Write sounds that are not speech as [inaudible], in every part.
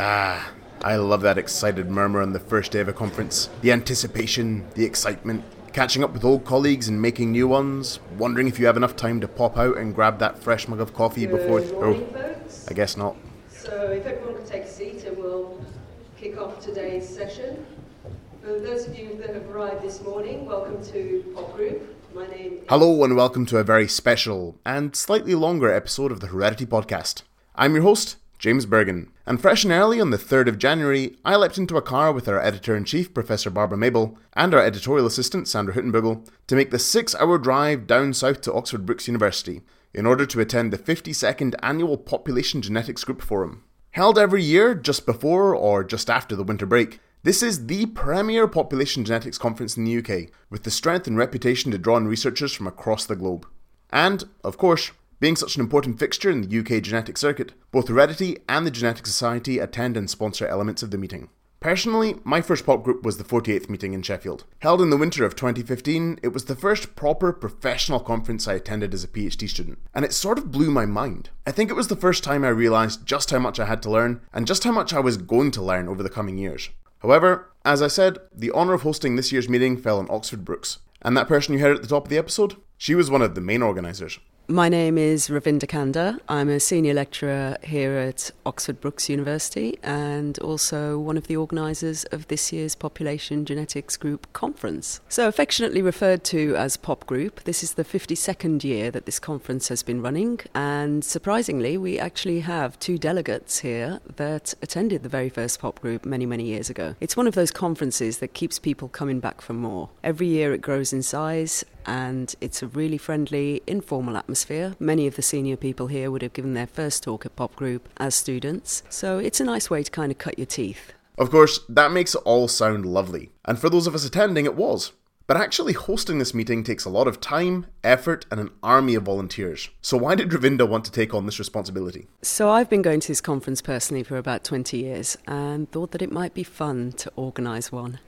Ah, I love that excited murmur on the first day of a conference. The anticipation, the excitement, catching up with old colleagues and making new ones, wondering if you have enough time to pop out and grab that fresh mug of coffee Good before. morning, oh, folks. I guess not. So if everyone could take a seat and we'll kick off today's session. For those of you that have arrived this morning, welcome to Pop Group. My name is Hello and welcome to a very special and slightly longer episode of the Heredity Podcast. I'm your host, James Burgon, and fresh and early on the 3rd of January, I leapt into a car with our editor in chief, Professor Barbara Mable, and our editorial assistant, Sandra Huttenbugel, to make the six hour drive down south to Oxford Brookes University in order to attend the 52nd annual Population Genetics Group Forum. Held every year just before or just after the winter break, this is the premier population genetics conference in the UK, with the strength and reputation to draw in researchers from across the globe. And, of course, being such an important fixture in the UK genetic circuit, both Heredity and the Genetic Society attend and sponsor elements of the meeting. Personally, my first pop group was the 48th meeting in Sheffield. Held in the winter of 2015, it was the first proper professional conference I attended as a PhD student, and it sort of blew my mind. I think it was the first time I realised just how much I had to learn, and just how much I was going to learn over the coming years. However, as I said, the honour of hosting this year's meeting fell on Oxford Brookes, and that person you heard at the top of the episode, she was one of the main organisers. My name is Ravinder Kanda. I'm a senior lecturer here at Oxford Brookes University and also one of the organisers of this year's Population Genetics Group conference. So, affectionately referred to as Pop Group, this is the 52nd year that this conference has been running, and surprisingly, we actually have two delegates here that attended the very first Pop Group many, many years ago. It's one of those conferences that keeps people coming back for more. Every year it grows in size and it's a really friendly, informal atmosphere. Many of the senior people here would have given their first talk at Pop Group as students, so it's a nice way to kind of cut your teeth. Of course, that makes it all sound lovely, and for those of us attending, it was. But actually hosting this meeting takes a lot of time, effort, and an army of volunteers. So why did Ravinder want to take on this responsibility? So I've been going to this conference personally for about 20 years and thought that it might be fun to organise one.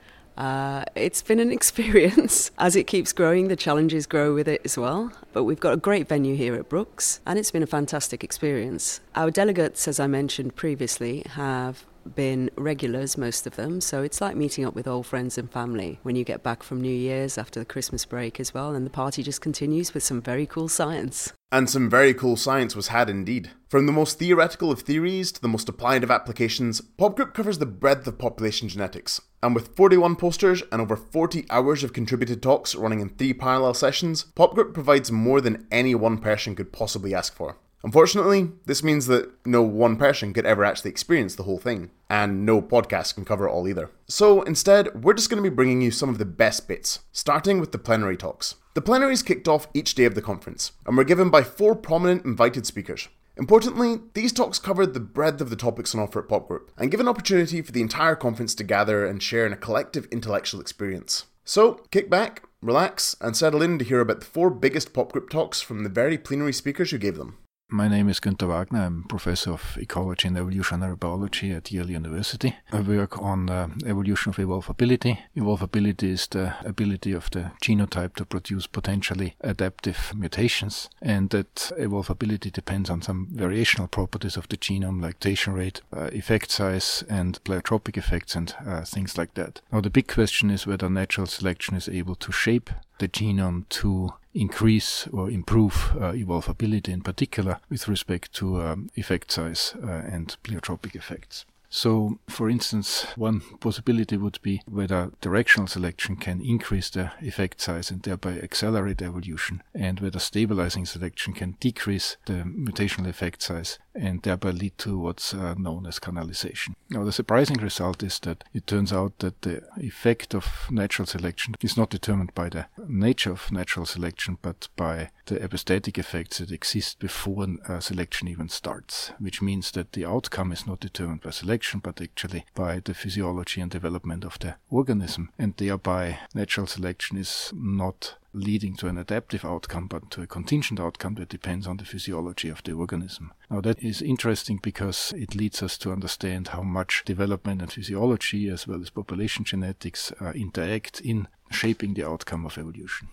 Uh, it's been an [laughs] experience. As it keeps growing, the challenges grow with it as well. But we've got a great venue here at Brookes, and it's been a fantastic experience. Our delegates, as I mentioned previously, have been regulars, most of them, so it's like meeting up with old friends and family when you get back from New Year's after the Christmas break as well, and the party just continues with some very cool science. And some very cool science was had indeed. From the most theoretical of theories to the most applied of applications, PopGroup covers the breadth of population genetics. And with 41 posters and over 40 hours of contributed talks running in three parallel sessions, PopGroup provides more than any one person could possibly ask for. Unfortunately, this means that no one person could ever actually experience the whole thing, and no podcast can cover it all either. So instead, we're just going to be bringing you some of the best bits, starting with the plenary talks. The plenaries kicked off each day of the conference, and were given by four prominent invited speakers. Importantly, these talks covered the breadth of the topics on offer at Pop Group, and give an opportunity for the entire conference to gather and share in a collective intellectual experience. So, kick back, relax, and settle in to hear about the four biggest Pop Group talks from the very plenary speakers who gave them. My name is Günter Wagner. I'm professor of ecology and evolutionary biology at Yale University. I work on the evolution of evolvability. Evolvability is the ability of the genotype to produce potentially adaptive mutations, and that evolvability depends on some variational properties of the genome, like mutation rate, uh, effect size, and pleiotropic effects, and uh, things like that. Now, the big question is whether natural selection is able to shape the genome to increase or improve uh, evolvability in particular with respect to um, effect size uh, and pleiotropic effects. So, for instance, one possibility would be whether directional selection can increase the effect size and thereby accelerate evolution, and whether stabilizing selection can decrease the mutational effect size and thereby lead to what's uh, known as canalization. Now, the surprising result is that it turns out that the effect of natural selection is not determined by the nature of natural selection, but by the epistatic effects that exist before uh, selection even starts, which means that the outcome is not determined by selection, but actually by the physiology and development of the organism, and thereby natural selection is not leading to an adaptive outcome, but to a contingent outcome that depends on the physiology of the organism. Now, that is interesting because it leads us to understand how much development and physiology, as well as population genetics, uh, interact in shaping the outcome of evolution.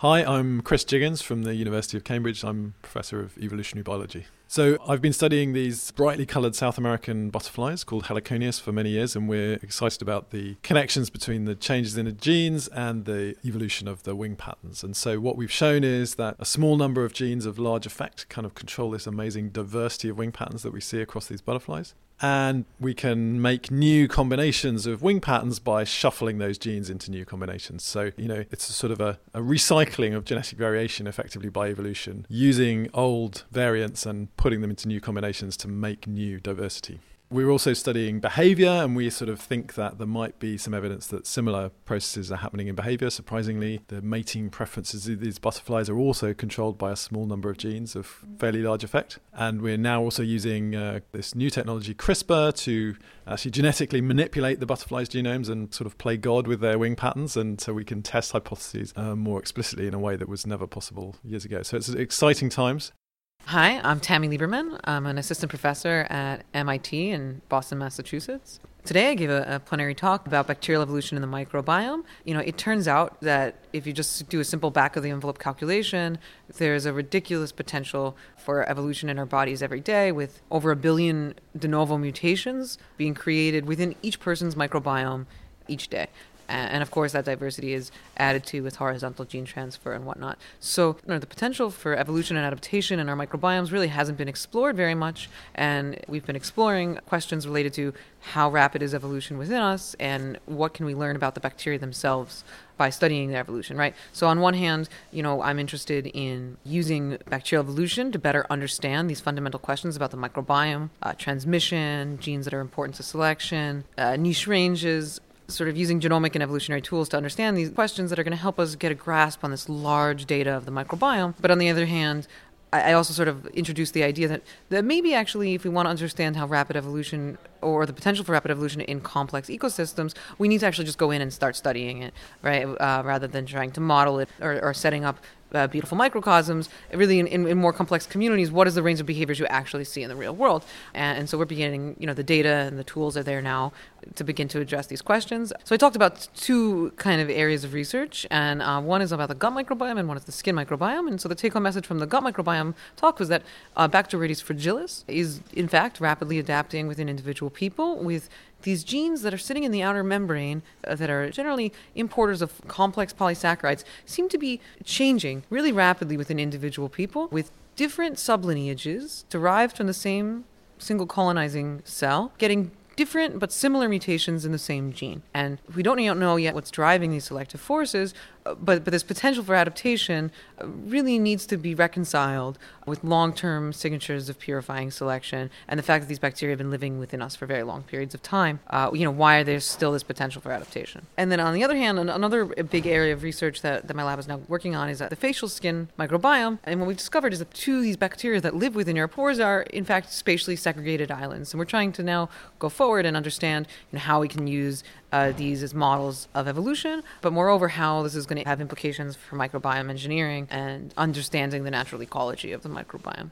Hi, I'm Chris Jiggins from the University of Cambridge. I'm Professor of Evolutionary Biology. So I've been studying these brightly coloured South American butterflies called Heliconius for many years, and we're excited about the connections between the changes in the genes and the evolution of the wing patterns. And so what we've shown is that a small number of genes of large effect kind of control this amazing diversity of wing patterns that we see across these butterflies and we can make new combinations of wing patterns by shuffling those genes into new combinations. So, you know, it's a sort of a, a, recycling of genetic variation effectively by evolution, using old variants and putting them into new combinations to make new diversity. We're also studying behavior, and we sort of think that there might be some evidence that similar processes are happening in behavior. Surprisingly, the mating preferences of these butterflies are also controlled by a small number of genes of fairly large effect. And we're now also using uh, this new technology, CRISPR, to actually genetically manipulate the butterflies' genomes and sort of play God with their wing patterns. And so we can test hypotheses uh, more explicitly in a way that was never possible years ago. So it's exciting times. Hi, I'm Tami Lieberman. I'm an assistant professor at MIT in Boston, Massachusetts. Today I gave a, a, plenary talk about bacterial evolution in the microbiome. You know, it turns out that if you just do a simple back of the envelope calculation, there's a ridiculous potential for evolution in our bodies every day with over a billion de novo mutations being created within each person's microbiome each day and of course that diversity is added to with horizontal gene transfer and whatnot. So you know, the potential for evolution and adaptation in our microbiomes really hasn't been explored very much, and we've been exploring questions related to how rapid is evolution within us and what can we learn about the bacteria themselves by studying their evolution, right? So on one hand, you know, I'm interested in using bacterial evolution to better understand these fundamental questions about the microbiome, uh, transmission, genes that are important to selection, uh, niche ranges, sort of using genomic and evolutionary tools to understand these questions that are going to help us get a grasp on this large data of the microbiome. But on the other hand, I also sort of introduced the idea that, that maybe actually, if we want to understand how rapid evolution or the potential for rapid evolution in complex ecosystems, we need to actually just go in and start studying it, right? Uh, rather than trying to model it or, or setting up uh, beautiful microcosms, really in, in, in, more complex communities, what is the range of behaviors you actually see in the real world? And, and, so we're beginning, you know, the data and the tools are there now to begin to address these questions. So I talked about two kind of areas of research, and uh, one is about the gut microbiome and one is the skin microbiome. And so the take-home message from the gut microbiome talk was that uh, Bacteroides fragilis is, in fact, rapidly adapting within individual people with these genes that are sitting in the outer membrane uh, that are generally importers of complex polysaccharides seem to be changing really rapidly within individual people with different sublineages derived from the same single colonizing cell getting different but similar mutations in the same gene. And we don't know yet what's driving these selective forces, but, but this potential for adaptation uh, really needs to be reconciled with long term signatures of purifying selection and the fact that these bacteria have been living within us for very long periods of time. Uh, you know, why are there's still this potential for adaptation. And then on the other hand, another big area of research that, that my lab is now working on is the facial skin microbiome. And what we've discovered is that two of these bacteria that live within your pores are, in fact, spatially segregated islands. And we're trying to now go forward and understand you know, how we can use uh, these as models of evolution, but moreover, how this is going to have implications for microbiome engineering and understanding the natural ecology of the microbiome.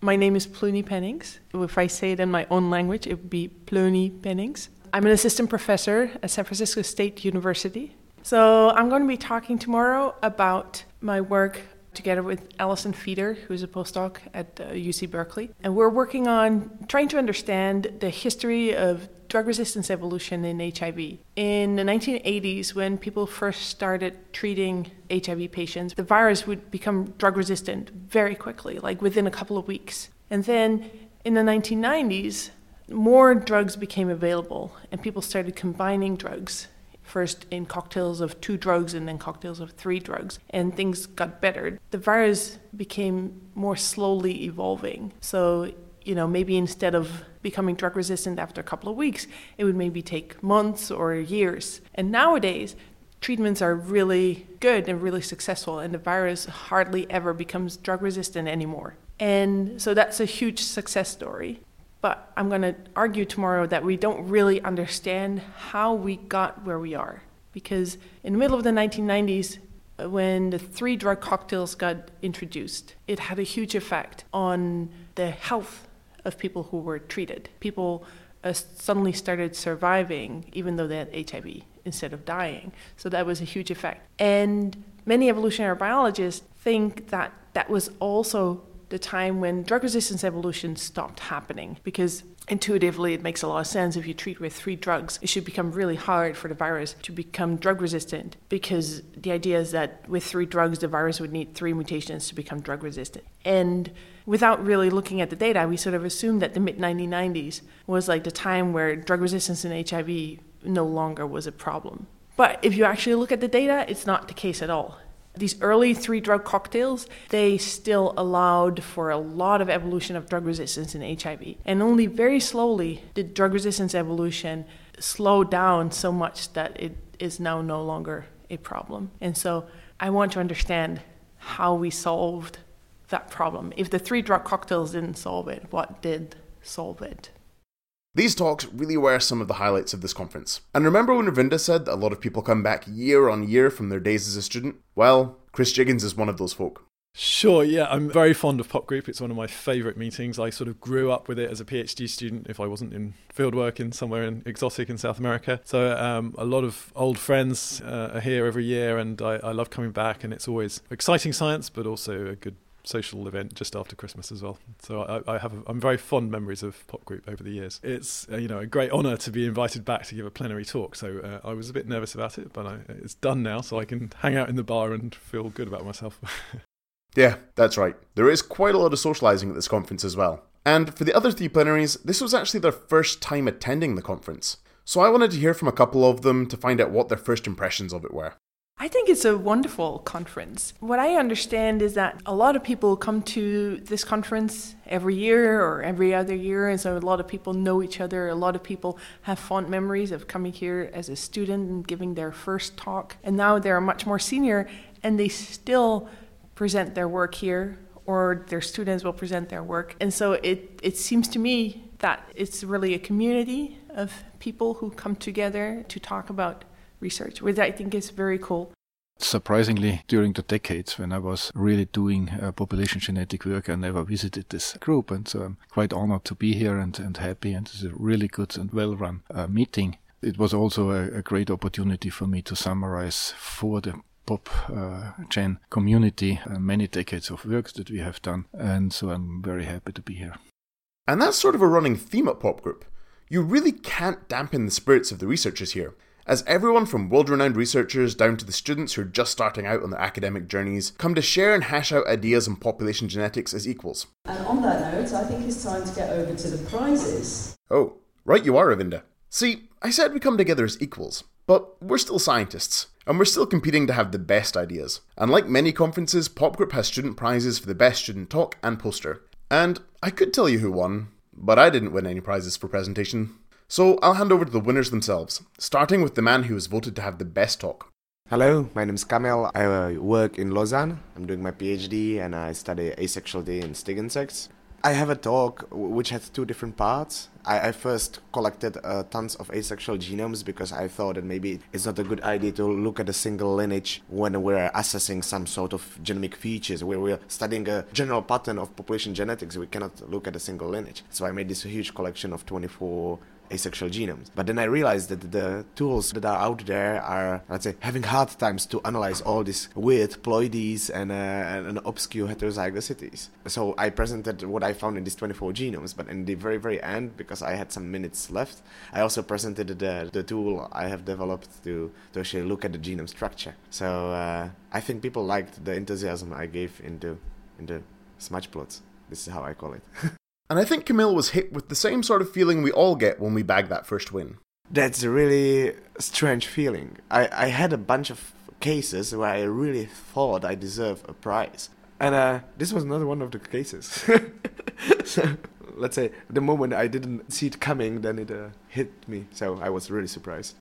My name is Pleuni Pennings. If I say it in my own language, it would be Pleuni Pennings. I'm an assistant professor at San Francisco State University. So I'm going to be talking tomorrow about my work together with Alison Feder, who's a postdoc at uh, UC Berkeley. And we're working on trying to understand the history of drug resistance evolution in HIV. In the 1980s, when people first started treating HIV patients, the virus would become drug resistant very quickly, like within a couple of weeks. And then in the 1990s, more drugs became available, and people started combining drugs first in cocktails of two drugs and then cocktails of three drugs, and things got better. The virus became more slowly evolving. So, you know, maybe instead of becoming drug resistant after a couple of weeks, it would maybe take months or years. And nowadays, treatments are really good and really successful, and the virus hardly ever becomes drug resistant anymore. And so that's a huge success story. But I'm going to argue tomorrow that we don't really understand how we got where we are. Because in the middle of the 1990s, uh, when the three drug cocktails got introduced, it had a huge effect on the health of people who were treated. People uh, suddenly started surviving even though they had HIV instead of dying. So that was a huge effect. And many evolutionary biologists think that that was also the time when drug resistance evolution stopped happening because intuitively it makes a lot of sense. If you treat with three drugs it should become really hard for the virus to become drug resistant because the idea is that with three drugs the virus would need three mutations to become drug resistant. And without really looking at the data we sort of assumed that the mid 1990s was like the time where drug resistance in hiv no longer was a problem. But if you actually look at the data it's not the case at all these early three drug cocktails, they still allowed for a lot of evolution of drug resistance in HIV. And only very slowly did drug resistance evolution slow down so much that it is now no longer a problem. And so I want to understand how we solved that problem. If the three drug cocktails didn't solve it, what did solve it? These talks really were some of the highlights of this conference. And remember when Ravinder said that a lot of people come back year on year from their days as a student? Well, Chris Jiggins is one of those folk. Sure, yeah, I'm very fond of Pop Group. It's one of my favourite meetings. I sort of grew up with it as a PhD student if I wasn't in fieldwork in somewhere in exotic in South America. So um, a lot of old friends uh, are here every year and I, I love coming back and it's always exciting science but also a good social event just after Christmas as well. So I, I have I'm very fond memories of Pop Group over the years. It's uh, you know a great honour to be invited back to give a plenary talk. So uh, I was a bit nervous about it, but I, it's done now, so I can hang out in the bar and feel good about myself. [laughs] yeah, that's right. There is quite a lot of socialising at this conference as well. And for the other three plenaries, this was actually their first time attending the conference. So I wanted to hear from a couple of them to find out what their first impressions of it were. I think it's a wonderful conference. What I understand is that a lot of people come to this conference every year or every other year, and so a lot of people know each other. A lot of people have fond memories of coming here as a student and giving their first talk, and now they're much more senior and they still present their work here or their students will present their work. And so it, it seems to me that it's really a community of people who come together to talk about research, which I think is very cool. Surprisingly, during the decades when I was really doing uh, population genetic work, I never visited this group, and so I'm quite honored to be here and, and happy. And it's a really good and well run uh, meeting. It was also a, a, great opportunity for me to summarize for the pop uh, gen community uh, many decades of work that we have done, and so I'm very happy to be here. And that's sort of a running theme at Pop Group. You really can't dampen the spirits of the researchers here as everyone from world renowned researchers down to the students who are just starting out on their academic journeys come to share and hash out ideas on population genetics as equals. And on that note, I think it's time to get over to the prizes. Oh, right you are, Ravinder. See, I said we come together as equals, but we're still scientists, and we're still competing to have the best ideas. And like many conferences, Pop Group has student prizes for the best student talk and poster. And I could tell you who won, but I didn't win any prizes for presentation. So I'll hand over to the winners themselves, starting with the man who was voted to have the best talk. Hello, my name is Kamil. I uh, work in Lausanne. I'm doing my PhD and I study asexuality and stick insects. I have a talk which has two different parts. I, I first collected uh, tons of asexual genomes because I thought that maybe it's not a good idea to look at a single lineage when we're assessing some sort of genomic features. Where we're studying a general pattern of population genetics, we cannot look at a single lineage. So I made this huge collection of 24 asexual genomes. But then I realized that the tools that are out there are, let's say, having hard times to analyze all these weird ploidies and, uh, and obscure heterozygosities. So I presented what I found in these 24 genomes, but in the very, very end, because I had some minutes left, I also presented the, the tool I have developed to, to actually look at the genome structure. So uh, I think people liked the enthusiasm I gave into, into smudge plots. This is how I call it. [laughs] And I think Kamil was hit with the same sort of feeling we all get when we bag that first win. That's a really strange feeling. I, I had a bunch of cases where I really thought I deserved a prize. And uh, this was another one of the cases. so, [laughs] let's say, the moment I didn't see it coming, then it uh, hit me. So I was really surprised.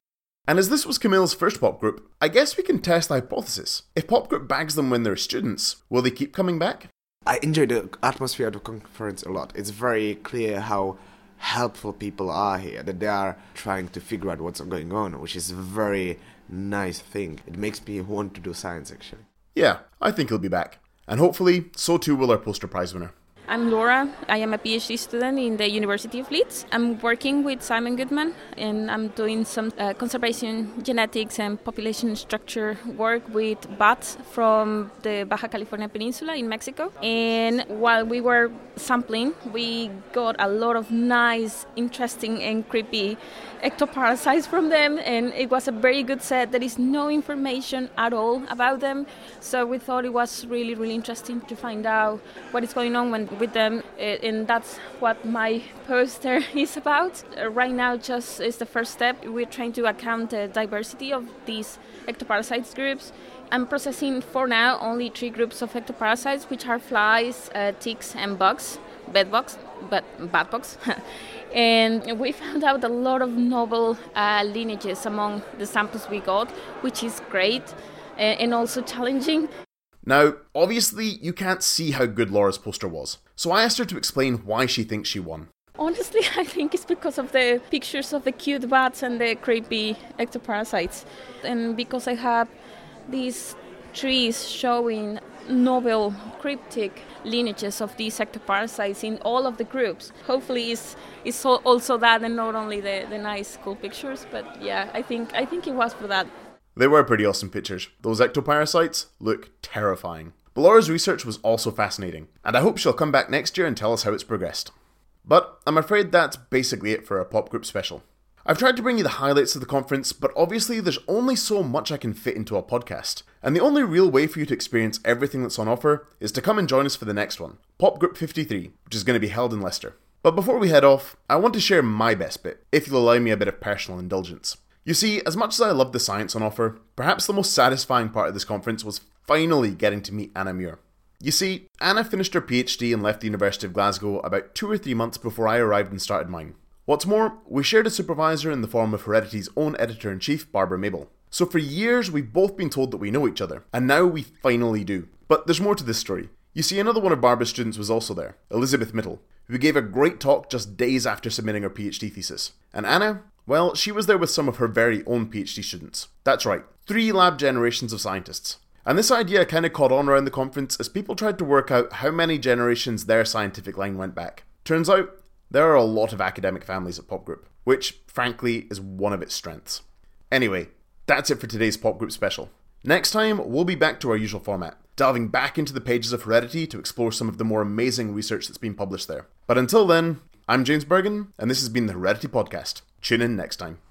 And as this was Kamil's first pop group, I guess we can test the hypothesis. If pop group bags them when they're students, will they keep coming back? I enjoy the atmosphere of the conference a lot. It's very clear how helpful people are here, that they are trying to figure out what's going on, which is a very nice thing. It makes me want to do science, actually. Yeah, I think he'll be back. And hopefully, so too will our poster prize winner. I'm Laura. I am a PhD student in the University of Leeds. I'm working with Simon Goodman and I'm doing some uh, conservation genetics and population structure work with bats from the Baja California Peninsula in Mexico. And while we were sampling, we got a lot of nice, interesting, and creepy ectoparasites from them. And it was a very good set. There is no information at all about them. So we thought it was really, really interesting to find out what is going on when with them, eh, and that's what my poster [laughs] is about. Uh, right now, just is the first step. We're trying to account the diversity of these ectoparasites groups. I'm processing for now only three groups of ectoparasites, which are flies, uh, ticks, and bugs, bedbugs, but bad bugs. [laughs] and we [laughs] found out a lot of novel uh, lineages among the samples we got, which is great and also challenging. Now, obviously, you can't see how good Laura's poster was, so I asked her to explain why she thinks she won. Honestly, [laughs] I think it's because of the pictures of the cute bats and the creepy ectoparasites, and because I have these trees showing novel cryptic lineages of these ectoparasites in all of the groups. Hopefully, it's, it's also that and not only the, the nice cool pictures. But yeah, I think I think it was for that. They were pretty awesome pictures. Those ectoparasites look terrifying. But Laura's research was also fascinating, and I hope she'll come back next year and tell us how it's progressed. But I'm afraid that's basically it for our pop group special. I've tried to bring you the highlights of the conference, but obviously there's only so much I can fit into a podcast. And the only real way for you to experience everything that's on offer is to come and join us for the next one, Pop Group 53, which is going to be held in Leicester. But before we head off, I want to share my best bit, if you'll allow me a bit of personal indulgence. You see, as much as I love the science on offer, perhaps the most satisfying part of this conference was finally getting to meet Anna Muir. You see, Anna finished her PhD and left the University of Glasgow about two or three months before I arrived and started mine. What's more, we shared a supervisor in the form of Heredity's own editor in chief, Barbara Mable. So for years, we've both been told that we know each other, and now we finally do. But there's more to this story. You see, another one of Barbara's students was also there, Elizabeth Mittel, who gave a great talk just days after submitting her PhD thesis. And Anna, well, she was there with some of her very own PhD students. That's right, three lab generations of scientists. And this idea kind of caught on around the conference as people tried to work out how many generations their scientific line went back. Turns out, there are a lot of academic families at Pop Group, which, frankly, is one of its strengths. Anyway, that's it for today's Pop Group special. Next time, we'll be back to our usual format, delving back into the pages of Heredity to explore some of the more amazing research that's been published there. But until then, I'm James Burgon, and this has been the Heredity Podcast. Tune in next time.